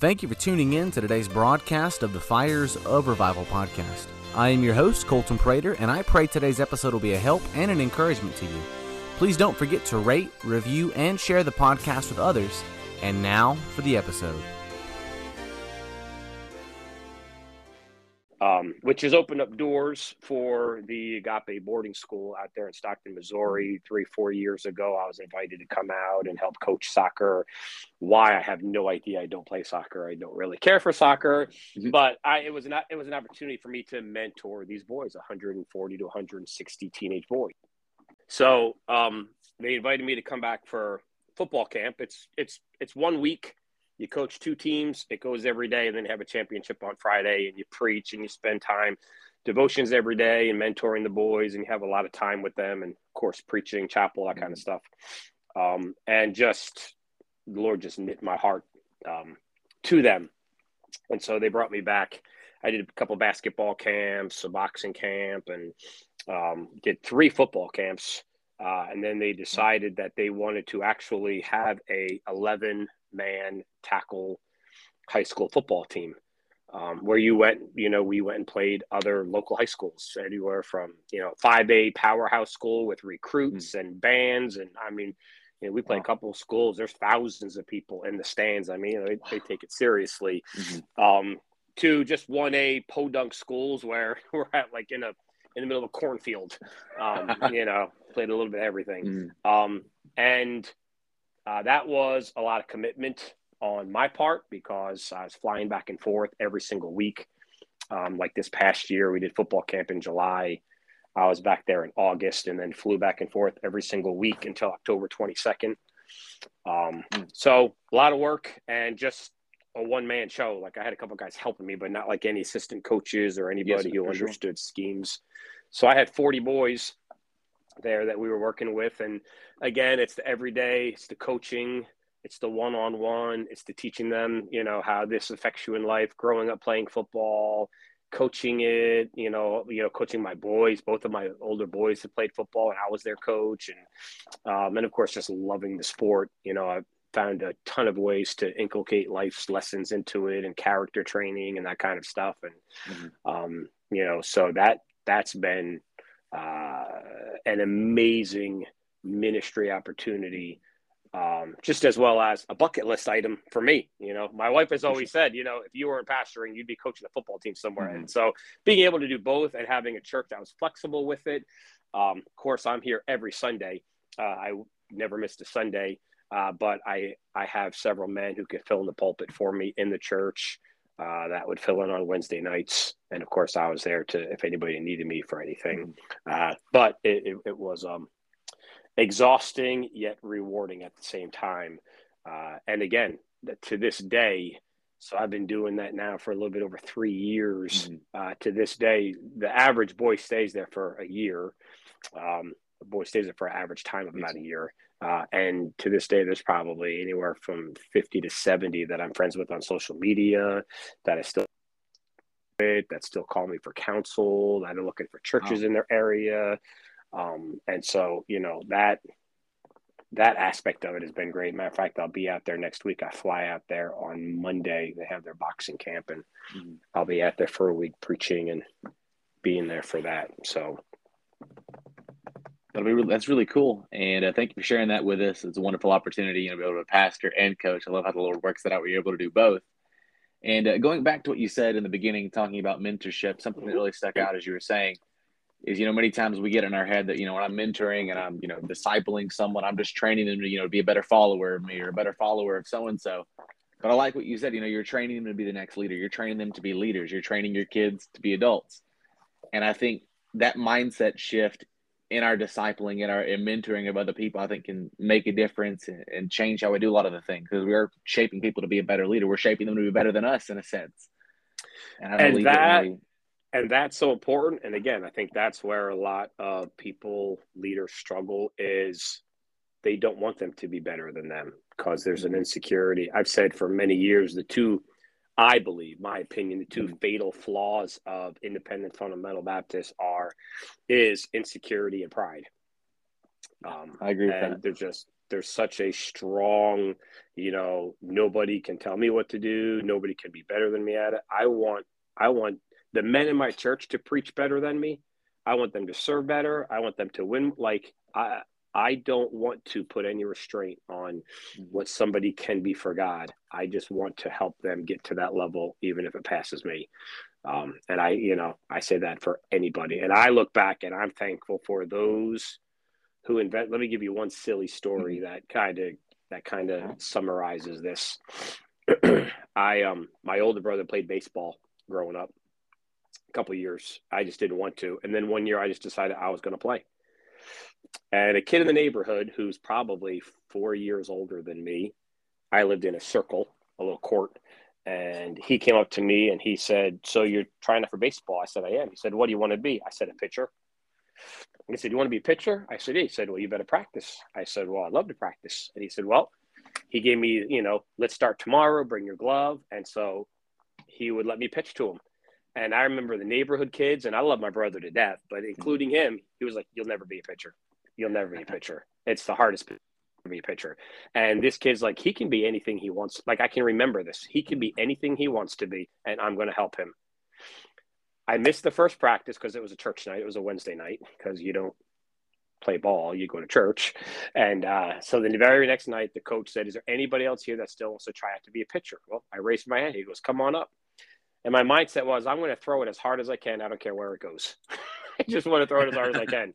Thank you for tuning in to today's broadcast of the Fires of Revival podcast. I am your host, Colton Prater, and I pray today's episode will be a help and an encouragement to you. Please don't forget to rate, review, and share the podcast with others. And now for the episode. Um, which has opened up doors for the Agape boarding school out there in Stockton, Missouri. Three, four years ago, I was invited to come out and help coach soccer. Why I have no idea. I don't play soccer. I don't really care for soccer, mm-hmm. but I, it was an it was an opportunity for me to mentor these boys, 140 to 160 teenage boys. So um, they invited me to come back for football camp. It's it's it's one week you coach two teams it goes every day and then have a championship on friday and you preach and you spend time devotions every day and mentoring the boys and you have a lot of time with them and of course preaching chapel that kind of stuff. Um, and just the lord just knit my heart um, to them. And so they brought me back. I did a couple basketball camps a boxing camp and um, did three football camps uh, and then they decided that they wanted to actually have a 11 man tackle high school football team um, where you went, you know, we went and played other local high schools, anywhere from, you know, 5A powerhouse school with recruits mm-hmm. and bands. And I mean, you know, we play wow. a couple of schools, there's thousands of people in the stands. I mean, they, they take it seriously. Mm-hmm. Um, to just 1A podunk schools where we're at like in a, in the middle of a cornfield, um, you know, played a little bit of everything. Mm-hmm. Um, and uh, that was a lot of commitment on my part because I was flying back and forth every single week. Um, like this past year, we did football camp in July. I was back there in August and then flew back and forth every single week until October 22nd. Um, so a lot of work and just a one man show. Like I had a couple guys helping me, but not like any assistant coaches or anybody yes, who understood sure. schemes. So I had 40 boys there that we were working with. And again, it's the everyday, it's the coaching, it's the one on one, it's the teaching them, you know, how this affects you in life, growing up playing football, coaching it, you know, you know, coaching my boys, both of my older boys have played football and I was their coach. And um, and of course just loving the sport. You know, I found a ton of ways to inculcate life's lessons into it and character training and that kind of stuff. And mm-hmm. um, you know, so that that's been uh, an amazing ministry opportunity um, just as well as a bucket list item for me. You know, my wife has always said, you know, if you weren't pastoring, you'd be coaching a football team somewhere. Mm-hmm. And so being able to do both and having a church that was flexible with it. Um, of course, I'm here every Sunday. Uh, I never missed a Sunday, uh, but I, I have several men who can fill in the pulpit for me in the church. Uh, that would fill in on Wednesday nights, and of course, I was there to if anybody needed me for anything. Mm-hmm. Uh, but it, it, it was um, exhausting yet rewarding at the same time. Uh, and again, to this day, so I've been doing that now for a little bit over three years. Mm-hmm. Uh, to this day, the average boy stays there for a year. Um, a boy stays there for an average time of about a year. Uh, and to this day, there's probably anywhere from 50 to 70 that I'm friends with on social media that I still that still call me for counsel, that are looking for churches wow. in their area. Um, and so, you know, that that aspect of it has been great. Matter of fact, I'll be out there next week. I fly out there on Monday. They have their boxing camp, and mm-hmm. I'll be out there for a week preaching and being there for that. So that'll be really, that's really cool. And uh, thank you for sharing that with us. It's a wonderful opportunity, you know, to be able to pastor and coach. I love how the Lord works that out. Where you're able to do both. And uh, going back to what you said in the beginning, talking about mentorship, something that really stuck out as you were saying is you know many times we get in our head that you know when i'm mentoring and i'm you know discipling someone i'm just training them to you know be a better follower of me or a better follower of so and so but i like what you said you know you're training them to be the next leader you're training them to be leaders you're training your kids to be adults and i think that mindset shift in our discipling and our in mentoring of other people i think can make a difference and, and change how we do a lot of the things because we are shaping people to be a better leader. We're shaping them to be better than us in a sense. And, and that really, and that's so important. And again i think that's where a lot of people leaders struggle is they don't want them to be better than them because there's an insecurity. I've said for many years the two i believe my opinion the 2 mm-hmm. fatal flaws of independent fundamental baptists are is insecurity and pride um, i agree with that they're just there's such a strong, you know, nobody can tell me what to do. Nobody can be better than me at it. I want, I want the men in my church to preach better than me. I want them to serve better. I want them to win. Like I, I don't want to put any restraint on what somebody can be for God. I just want to help them get to that level, even if it passes me. Um, and I, you know, I say that for anybody. And I look back and I'm thankful for those who invent. Let me give you one silly story mm-hmm. that kind of that kind of summarizes this. I um my older brother played baseball growing up. A couple years, I just didn't want to, and then one year I just decided I was going to play. And a kid in the neighborhood who's probably four years older than me, I lived in a circle, a little court, and he came up to me and he said, So you're trying out for baseball? I said, I am. He said, What do you want to be? I said, A pitcher. He said, You want to be a pitcher? I said, yeah. He said, Well, you better practice. I said, Well, I'd love to practice. And he said, Well, he gave me, you know, let's start tomorrow, bring your glove. And so he would let me pitch to him. And I remember the neighborhood kids, and I love my brother to death, but including him, he was like, You'll never be a pitcher. You'll never be a pitcher. It's the hardest to be a pitcher. And this kid's like, he can be anything he wants. Like I can remember this. He can be anything he wants to be, and I'm going to help him. I missed the first practice because it was a church night. It was a Wednesday night because you don't play ball, you go to church. And uh, so then the very next night, the coach said, Is there anybody else here that still wants to try out to be a pitcher? Well, I raised my hand. He goes, Come on up. And my mindset was, I'm going to throw it as hard as I can. I don't care where it goes. I just want to throw it as hard as I can.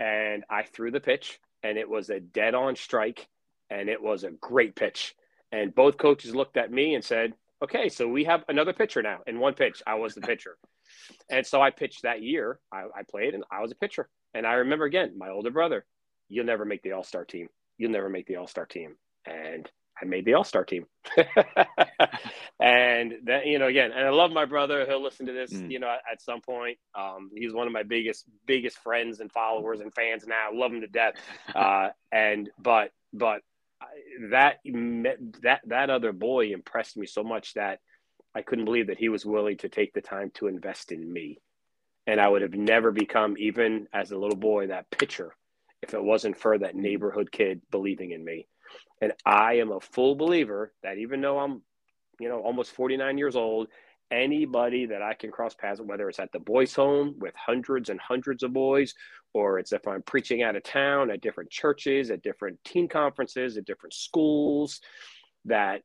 And I threw the pitch and it was a dead on strike and it was a great pitch. And both coaches looked at me and said, okay, so we have another pitcher now. In one pitch, I was the pitcher. and so I pitched that year. I, I, played and I was a pitcher. And I remember again, my older brother, you'll never make the all star team. You'll never make the all star team. And I made the all star team. and that, you know, again, and I love my brother. He'll listen to this, mm. you know, at, some point. Um, he's one of my biggest, biggest friends and followers and fans now. Love him to death. Uh, and, but, but that, that, that other boy impressed me so much that I couldn't believe that he was willing to take the time to invest in me. And I would have never become, even as a little boy, that pitcher if it wasn't for that neighborhood kid believing in me. And I am a full believer that even though I'm, you know, almost 49 years old, anybody that I can cross paths with, whether it's at the boys' home with hundreds and hundreds of boys, or it's if I'm preaching out of town at different churches, at different teen conferences, at different schools, that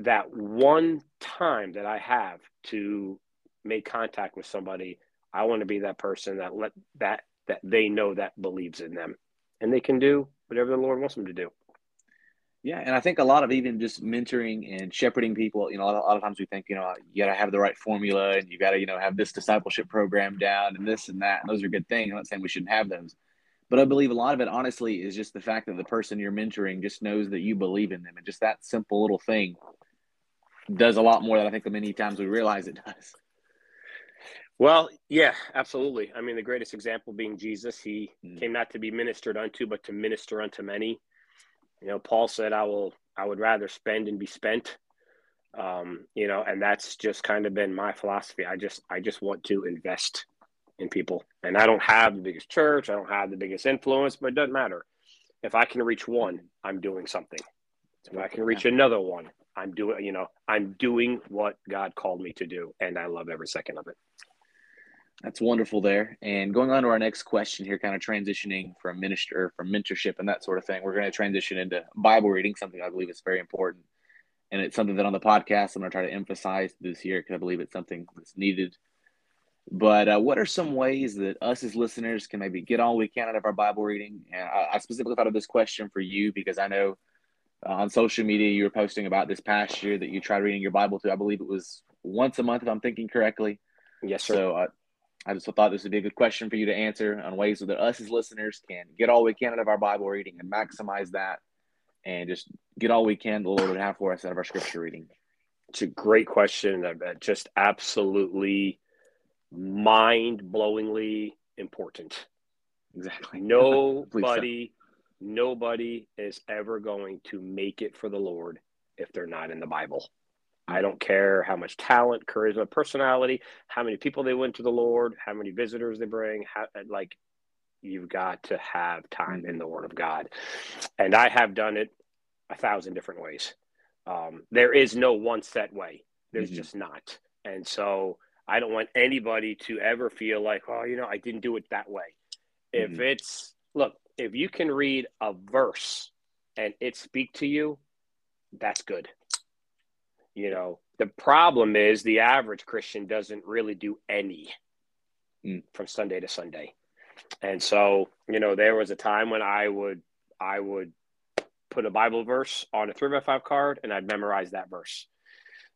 that one time that I have to make contact with somebody, I want to be that person that let that that they know that believes in them, and they can do whatever the Lord wants them to do. Yeah, and I think a lot of even just mentoring and shepherding people, you know, a lot, of, a lot of times we think, you know, you got to have the right formula and you got to, you know, have this discipleship program down and this and that. And those are good things. I'm not saying we shouldn't have those. But I believe a lot of it, honestly, is just the fact that the person you're mentoring just knows that you believe in them. And just that simple little thing does a lot more than I think many times we realize it does. Well, yeah, absolutely. I mean, the greatest example being Jesus. He mm. came not to be ministered unto, but to minister unto many. You know, Paul said, "I will. I would rather spend and be spent." Um, you know, and that's just kind of been my philosophy. I just, I just want to invest in people, and I don't have the biggest church. I don't have the biggest influence, but it doesn't matter. If I can reach one, I'm doing something. If I can reach another one, I'm doing. You know, I'm doing what God called me to do, and I love every second of it. That's wonderful there. And going on to our next question here, kind of transitioning from minister, from mentorship and that sort of thing, we're going to transition into Bible reading, something I believe is very important. And it's something that on the podcast I'm going to try to emphasize this year because I believe it's something that's needed. But uh, what are some ways that us as listeners can maybe get all we can out of our Bible reading? And I, I specifically thought of this question for you because I know uh, on social media you were posting about this past year that you tried reading your Bible through. I believe it was once a month, if I'm thinking correctly. Yes, sir. So uh, I just thought this would be a good question for you to answer on ways that us as listeners can get all we can out of our Bible reading and maximize that and just get all we can the Lord would have for us out of our scripture reading. It's a great question. Just absolutely mind blowingly important. Exactly. Nobody, so. nobody is ever going to make it for the Lord if they're not in the Bible. I don't care how much talent, charisma, personality, how many people they win to the Lord, how many visitors they bring, how, like you've got to have time in the Word of God. And I have done it a thousand different ways. Um, there is no one set way, there's mm-hmm. just not. And so I don't want anybody to ever feel like, oh, you know, I didn't do it that way. Mm-hmm. If it's, look, if you can read a verse and it speak to you, that's good. You know, the problem is the average Christian doesn't really do any mm. from Sunday to Sunday. And so, you know, there was a time when I would I would put a Bible verse on a three by five card and I'd memorize that verse.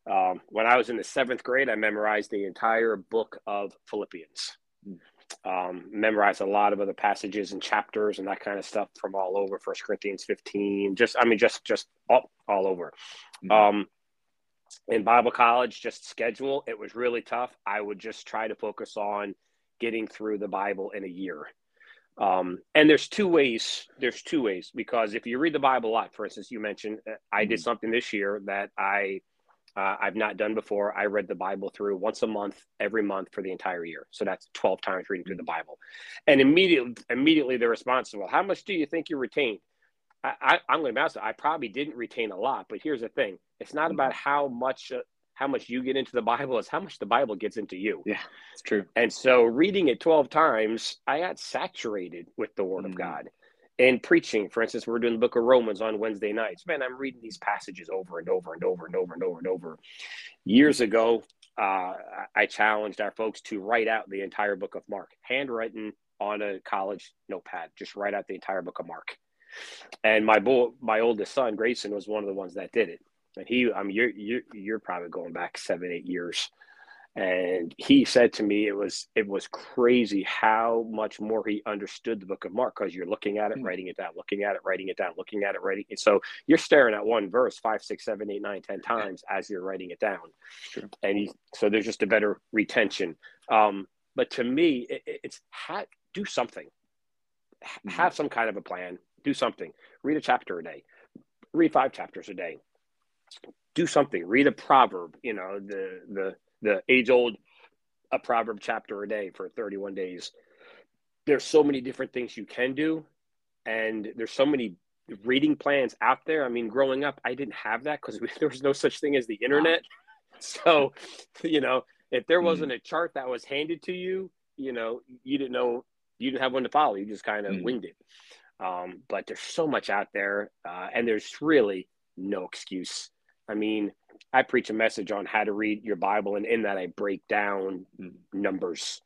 Um, when I was in the seventh grade, I memorized the entire book of Philippians. Mm. Um, memorized a lot of other passages and chapters and that kind of stuff from all over. First Corinthians 15, just I mean, just just all, all over. Mm-hmm. Um, in Bible college, just schedule it was really tough. I would just try to focus on getting through the Bible in a year. Um, and there's two ways. There's two ways because if you read the Bible a lot, for instance, you mentioned uh, I did mm-hmm. something this year that I uh, I've not done before. I read the Bible through once a month, every month for the entire year. So that's 12 times reading through the Bible. And immediately, immediately the response is, well, how much do you think you retained? I, am going to be honest. I probably didn't retain a lot, but here's the thing: it's not about how much uh, how much you get into the Bible; it's how much the Bible gets into you. Yeah, it's true. And so, reading it 12 times, I got saturated with the Word mm-hmm. of God and preaching. For instance, we're doing the book of Romans on Wednesday nights. Man, I'm reading these passages over and over and over and over and over and over. Years ago, uh, I challenged our folks to write out the entire book of Mark, handwritten on a college notepad. Just write out the entire book of Mark. And my boy, my oldest son, Grayson, was one of the ones that did it. And he, I mean, you're you're you're probably going back seven, eight years. And he said to me it was it was crazy how much more he understood the book of mark because you're looking at it mm. writing it down looking at it writing it down looking at it writing it so you're staring at one verse five six seven eight nine ten times as you're writing it down. Sure. and he, so there's just a better retention. Um, but to me it, it's ha- do something. Mm-hmm. have some kind of a plan. Do something. Read a chapter a day. Read five chapters a day do something read a proverb you know the the the age old a proverb chapter a day for 31 days. There's so many different things you can do, and there's so many reading plans out there. I mean, growing up, I didn't have that because there was no such thing as the internet. So, you know, if there wasn't mm. a chart that was handed to you, you know, you didn't know, you didn't have one to follow. You just kind of mm. winged it. Um, but there's so much out there, uh, and there's really no excuse. I mean, I preach a message on how to read your Bible, and in that I break down numbers.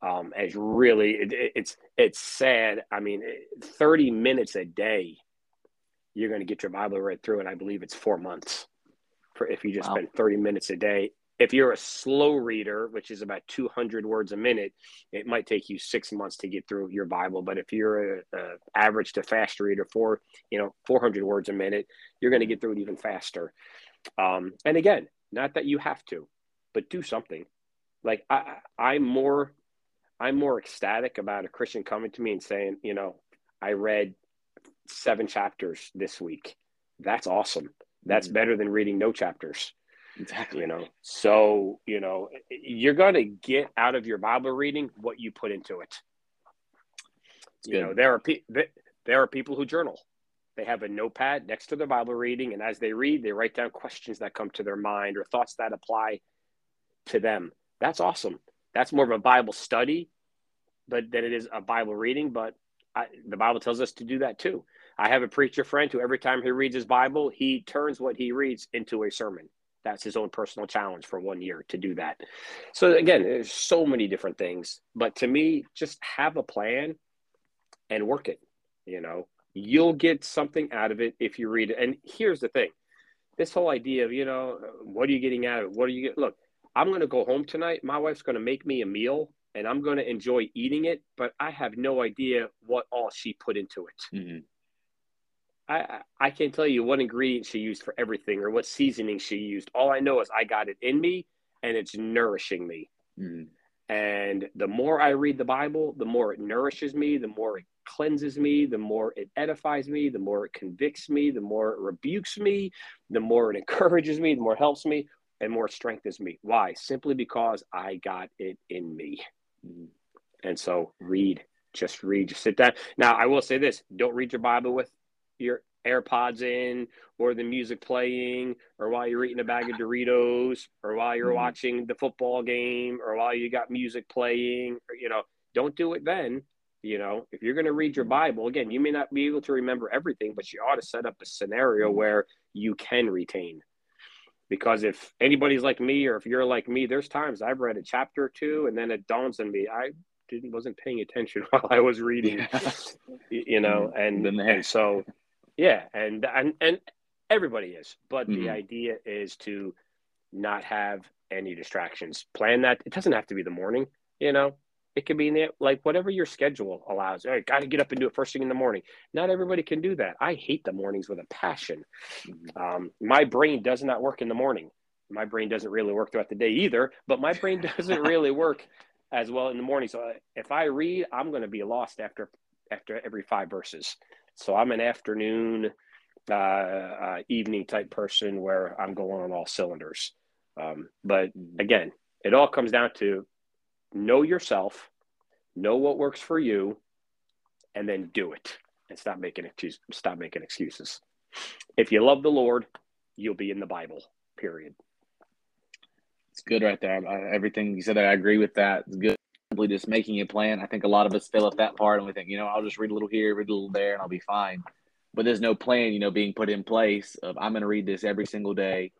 Um, as really, it, it's it's sad. I mean, thirty minutes a day, you're going to get your Bible read through, and I believe it's four months for if you just wow. spend thirty minutes a day. If you're a slow reader, which is about 200 words a minute, it might take you six months to get through your Bible. But if you're a, a average to fast reader, for you know 400 words a minute, you're going to get through it even faster. Um, and again, not that you have to, but do something. Like I, I'm more, I'm more ecstatic about a Christian coming to me and saying, you know, I read seven chapters this week. That's awesome. That's mm-hmm. better than reading no chapters. Exactly. You know, so you know you're going to get out of your Bible reading what you put into it. It's you good. know, there are pe- there are people who journal. They have a notepad next to their Bible reading, and as they read, they write down questions that come to their mind or thoughts that apply to them. That's awesome. That's more of a Bible study, but than it is a Bible reading. But I, the Bible tells us to do that too. I have a preacher friend who, every time he reads his Bible, he turns what he reads into a sermon. That's his own personal challenge for one year to do that. So again, there's so many different things, but to me, just have a plan and work it. You know, You'll get something out of it if you read it. And here's the thing this whole idea of, you know, what are you getting out of it? What are you get? Look, I'm going to go home tonight. My wife's going to make me a meal and I'm going to enjoy eating it, but I have no idea what all she put into it. Mm-hmm. I, I can't tell you what ingredient she used for everything or what seasoning she used. All I know is I got it in me and it's nourishing me. Mm-hmm. And the more I read the Bible, the more it nourishes me, the more it cleanses me, the more it edifies me, the more it convicts me, the more it rebukes me, the more it encourages me, the more it helps me, and more strengthens me. Why? Simply because I got it in me. And so read, Just read, just sit down. Now, I will say this don't read your Bible with your AirPods in or the music playing or while you're eating a bag of Doritos or while you're mm-hmm. watching the football game or while you got music playing or, you know, don't do it then. You know, if you're going to read your mm-hmm. Bible, again, you may not be able to remember everything, but you ought to set up a scenario mm-hmm. where you can retain. Because if anybody's like me, or if you're like me, there's times I've read a chapter or two, and then it dawns on me I didn't wasn't paying attention while I was reading. Yeah. You know, mm-hmm. and and so yeah, and and and everybody is, but mm-hmm. the idea is to not have any distractions. Plan that. It doesn't have to be the morning. You know, it can be in the, like whatever your schedule allows. I got to get up and do it first thing in the morning. Not everybody can do that. I hate the mornings with a passion. Mm-hmm. Um, my brain does not work in the morning. My brain doesn't really work throughout the day either, but my brain doesn't really work as well in the morning. So if I read, I'm going to be lost after after every five verses. So I'm an afternoon, uh, uh, evening type person where I'm going on all cylinders. Um, but again, it all comes down to know yourself, know what works for you, and then do it. And stop making excuse, stop making excuses. If you love the Lord, you'll be in the Bible. Period. It's good right there. everything you said, I agree with that. It's good. Simply just making a plan. I think a lot of us fail at that part, and we think, you know, I'll just read a little here, read a little there, and I'll be fine. But there's no plan, you know, being put in place of I'm going to read this every single day,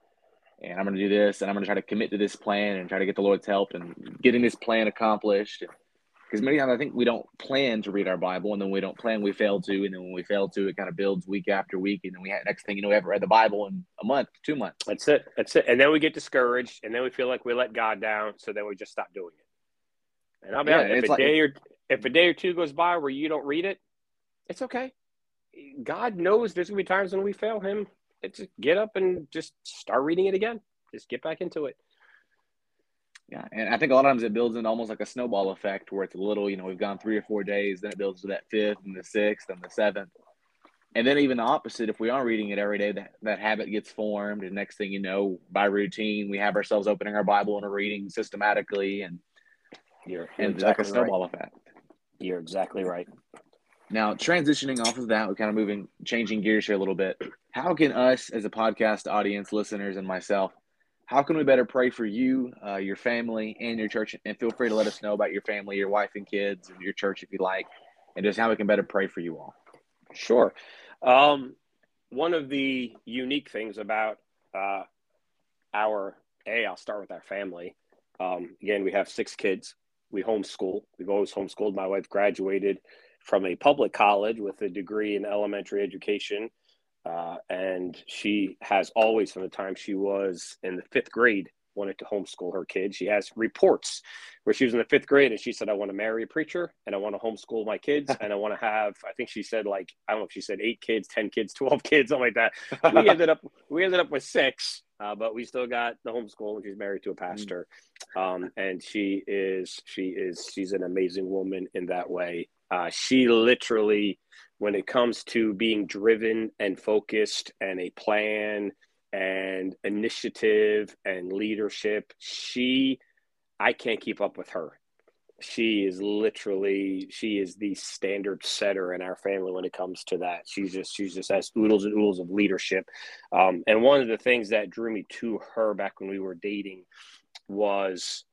and I'm going to do this, and I'm going to try to commit to this plan and try to get the Lord's help and getting this plan accomplished. Because many times I think we don't plan to read our Bible, and then we don't plan, we fail to, and then when we fail to, it kind of builds week after week, and then we have, next thing you know, we haven't read the Bible in a month, two months. That's it. That's it. And then we get discouraged, and then we feel like we let God down, so then we just stop doing it. And I'll be yeah, if a like, day or if a day or two goes by where you don't read it, it's okay. God knows there's gonna be times when we fail Him. It's get up and just start reading it again. Just get back into it. Yeah, and I think a lot of times it builds in almost like a snowball effect where it's a little, you know, we've gone three or four days, then it builds to that fifth and the sixth and the seventh. And then even the opposite, if we aren't reading it every day, that, that habit gets formed. And next thing you know, by routine, we have ourselves opening our Bible and reading systematically and you're, and exactly like a snowball right. effect. You're exactly right. Now, transitioning off of that, we're kind of moving, changing gears here a little bit. How can us as a podcast audience, listeners, and myself how can we better pray for you, uh, your family, and your church? And feel free to let us know about your family, your wife and kids, and your church if you like, and just how we can better pray for you all. Sure. Um, one of the unique things about uh, our a, I'll start with our family. Um, again, we have six kids. We homeschool. We've always homeschooled. My wife graduated from a public college with a degree in elementary education uh, and she has always, from the time she was in the fifth grade, wanted to homeschool her kids. She has reports where she was in the fifth grade and she said, I want to marry a preacher and I want to homeschool my kids and I want to have, I think she said like, I don't know if she said eight kids, 10 kids, 12 kids, something like that. We ended up, we ended up with six, uh, but we still got the homeschool and she's married to a pastor. Um, and she is, she is, she's an amazing woman in that way. Uh, she literally, when it comes to being driven and focused and a plan and initiative and leadership, she, I can't keep up with her. She is literally, she is the standard setter in our family when it comes to that. She's just, she's just has oodles and oodles of leadership. Um, and one of the things that drew me to her back when we were dating was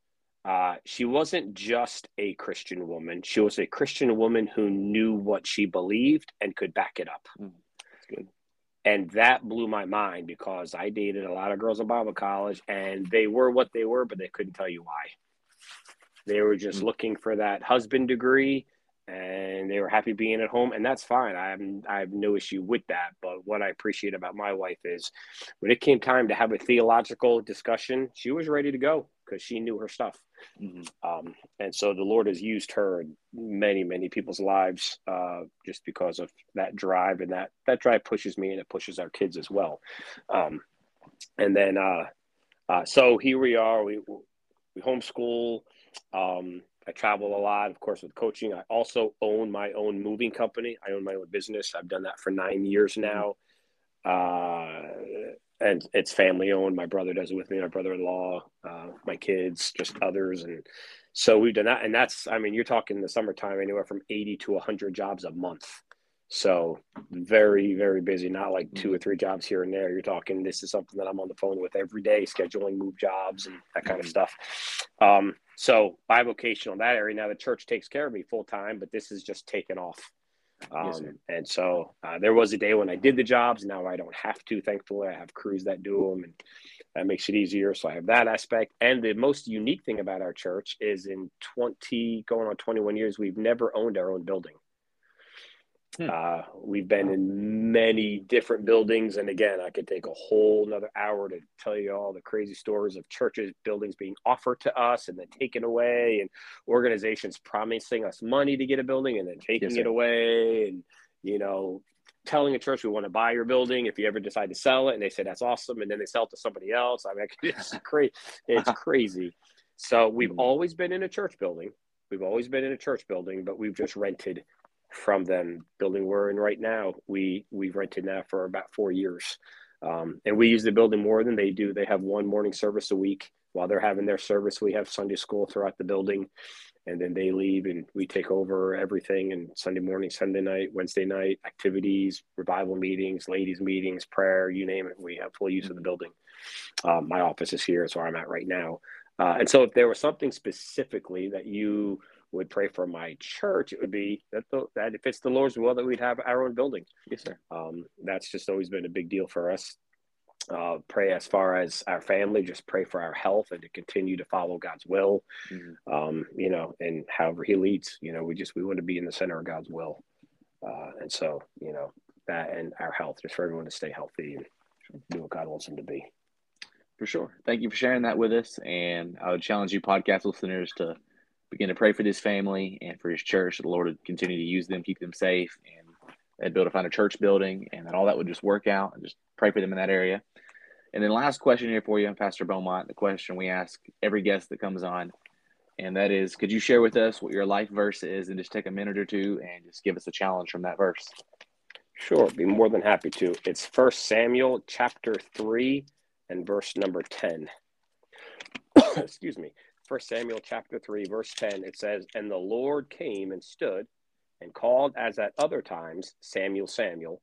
uh, she wasn't just a Christian woman. She was a Christian woman who knew what she believed and could back it up. Mm, that's good. And that blew my mind because I dated a lot of girls in Bible college and they were what they were, but they couldn't tell you why. They were just mm. looking for that husband degree and they were happy being at home and that's fine. I have I have no issue with that, but what I appreciate about my wife is when it came time to have a theological discussion, she was ready to go because she knew her stuff. Mm-hmm. Um, and so the Lord has used her in many, many people's lives uh, just because of that drive, and that that drive pushes me, and it pushes our kids as well. Um, and then, uh, uh, so here we are. We we homeschool. Um, I travel a lot, of course, with coaching. I also own my own moving company. I own my own business. I've done that for nine years mm-hmm. now. Uh, and it's family owned. My brother does it with me, my brother in law, uh, my kids, just others. And so we've done that. And that's, I mean, you're talking the summertime, anywhere from 80 to 100 jobs a month. So very, very busy, not like two or three jobs here and there. You're talking, this is something that I'm on the phone with every day, scheduling move jobs and that kind of stuff. Um, so bivocational in that area. Now the church takes care of me full time, but this is just taken off. Um, yes, and so uh, there was a day when I did the jobs. Now I don't have to. Thankfully, I have crews that do them, and that makes it easier. So I have that aspect. And the most unique thing about our church is in 20, going on 21 years, we've never owned our own building. Hmm. Uh, we've been in many different buildings, and again, I could take a whole another hour to tell you all the crazy stories of churches, buildings being offered to us and then taken away, and organizations promising us money to get a building and then taking yes, it away, and you know, telling a church we want to buy your building if you ever decide to sell it, and they say that's awesome, and then they sell it to somebody else. I mean, it's crazy. It's crazy. So we've hmm. always been in a church building. We've always been in a church building, but we've just rented from them building we're in right now. We we've rented now for about four years. Um, and we use the building more than they do. They have one morning service a week. While they're having their service we have sunday school throughout the building and then they leave and we take over everything. And sunday morning sunday night wednesday night activities revival meetings ladies meetings prayer you name it. We have full use of the building. Um, my office is here. It's where i'm at right now. Uh, and so if there was something specifically that you would pray for my church, it would be that the, that if it's the Lord's will that we'd have our own building. Yes, sir. Um, that's just always been a big deal for us. Uh, pray as far as our family, just pray for our health and to continue to follow God's will. Mm-hmm. Um, you know, and however He leads, you know, we just we want to be in the center of God's will, uh, and so you know that and our health, just for everyone to stay healthy and do what God wants them to be. For sure. Thank you for sharing that with us. And I would challenge you, podcast listeners, to begin to pray for this family and for his church. The Lord would continue to use them, keep them safe, and they'd be able to find a church building, and that all that would just work out. And just pray for them in that area. And then last question here for you, Pastor Beaumont. The question we ask every guest that comes on, and that is, could you share with us what your life verse is, and just take a minute or two and just give us a challenge from that verse? Sure, be more than happy to. It's First Samuel chapter three and verse number ten. Excuse me. First Samuel chapter 3, verse 10, it says, And the Lord came and stood and called as at other times, Samuel, Samuel.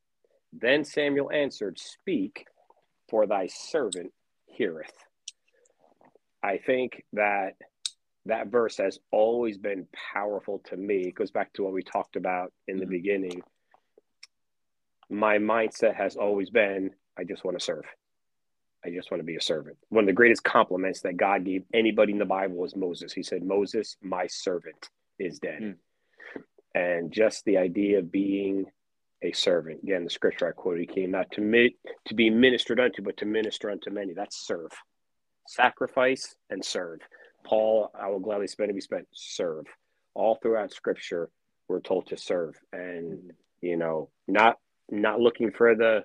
Then Samuel answered, Speak, for thy servant heareth. I think that that verse has always been powerful to me. It goes back to what we talked about in the mm-hmm. beginning. My mindset has always been, I just want to serve. I just want to be a servant. One of the greatest compliments that God gave anybody in the Bible was Moses. He said, Moses, my servant is dead. Mm. And just the idea of being a servant. Again, the scripture I quoted came not to mi- to be ministered unto, but to minister unto many. That's serve. Sacrifice and serve. Paul, I will gladly spend and be spent. Serve. All throughout scripture, we're told to serve. And, you know, not not looking for the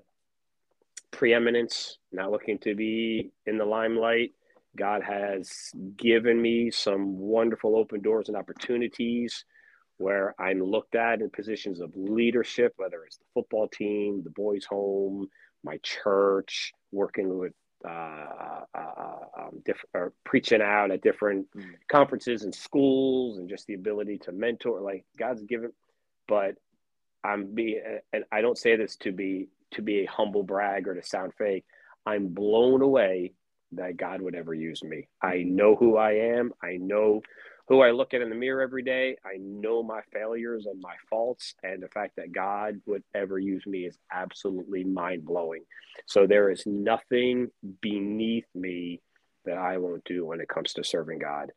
preeminence, not looking to be in the limelight. God has given me some wonderful open doors and opportunities where I'm looked at in positions of leadership, whether it's the football team, the boys' home, my church, working with uh, uh, uh um, different or preaching out at different mm. conferences and schools, and just the ability to mentor. Like God's given, but I'm be, and I don't say this to be to be a humble brag or to sound fake. I'm blown away that God would ever use me. I know who I am. I know who I look at in the mirror every day. I know my failures and my faults. And the fact that God would ever use me is absolutely mind blowing. So there is nothing beneath me that I won't do when it comes to serving God.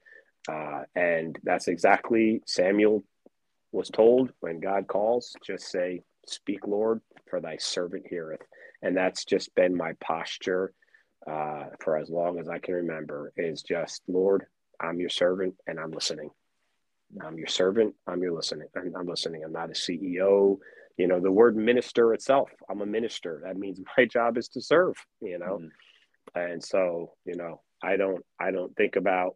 Uh, and that's exactly Samuel was told when God calls, just say, Speak, Lord, for thy servant heareth. And that's just been my posture uh, for as long as I can remember is just, Lord, I'm your servant and I'm listening. I'm your servant. I'm your listening. I'm, I'm listening. I'm not a CEO. You know, the word minister itself, I'm a minister. That means my job is to serve, you know? Mm. And so, you know, I don't, I don't think about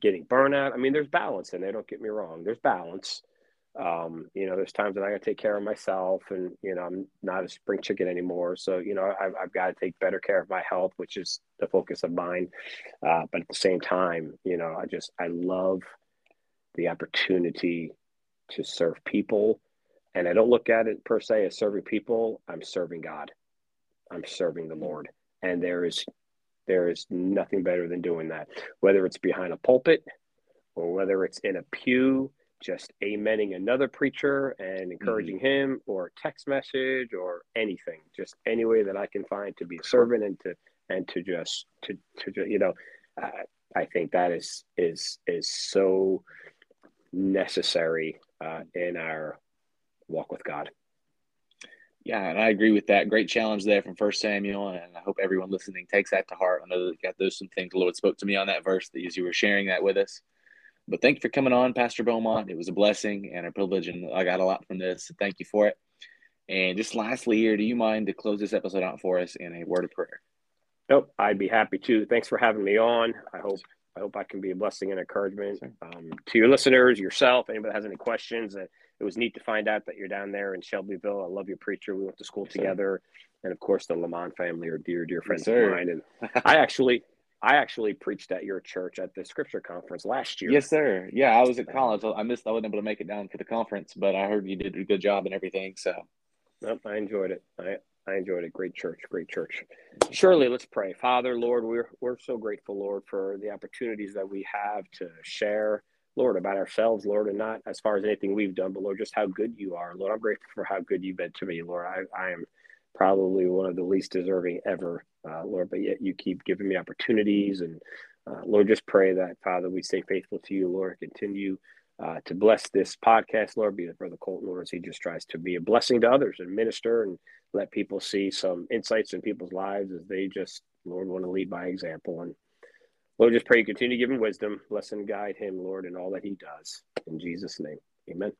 getting burnout. I mean, there's balance and they don't get me wrong. There's balance Um, you know, there's times that I got to take care of myself, and you know, I'm not a spring chicken anymore. So you know, I've, I've got to take better care of my health, which is the focus of mine. Uh, but at the same time, you know, I just I love the opportunity to serve people, and I don't look at it per se as serving people. I'm serving God. I'm serving the Lord, and there is there is nothing better than doing that, whether it's behind a pulpit or whether it's in a pew just amening another preacher and encouraging mm-hmm. him or text message or anything just any way that i can find to be a servant and to and to just to to you know uh, i think that is is is so necessary uh, in our walk with god yeah, and I agree with that. Great challenge there from First Samuel, and I hope everyone listening takes that to heart. I know that got those some things the Lord spoke to me on that verse that as you were sharing that with us. But thank you for coming on, Pastor Beaumont. It was a blessing and a privilege, and I got a lot from this. thank you for it. And just lastly, here, do you mind to close this episode out for us in a word of prayer? Nope, I'd be happy to. Thanks for having me on. I hope I hope I can be a blessing and encouragement um, to your listeners, yourself. Anybody that has any questions, uh, it was neat to find out that you're down there in Shelbyville. I love your preacher. We went to school yes, together, sir. and of course, the Lamont family are dear, dear friends yes, of mine. And I actually, I actually preached at your church at the scripture conference last year. Yes, sir. Yeah, I was at college. I missed. I wasn't able to make it down for the conference, but I heard you did a good job and everything. So, nope, I enjoyed it. I I enjoyed it. Great church, great church. Surely, um, let's pray. Father, Lord, we're we're so grateful, Lord, for the opportunities that we have to share, Lord, about ourselves, Lord, and not as far as anything we've done, but Lord, just how good you are, Lord. I'm grateful for how good you've been to me, Lord. I I am probably one of the least deserving ever, uh, Lord, but yet you keep giving me opportunities and uh, Lord, just pray that, Father, we stay faithful to you, Lord. Continue uh, to bless this podcast, Lord. Be with Brother Colton, Lord, as he just tries to be a blessing to others and minister and let people see some insights in people's lives as they just, Lord, want to lead by example. And Lord, just pray you continue to give him wisdom, bless and guide him, Lord, in all that he does. In Jesus' name, amen.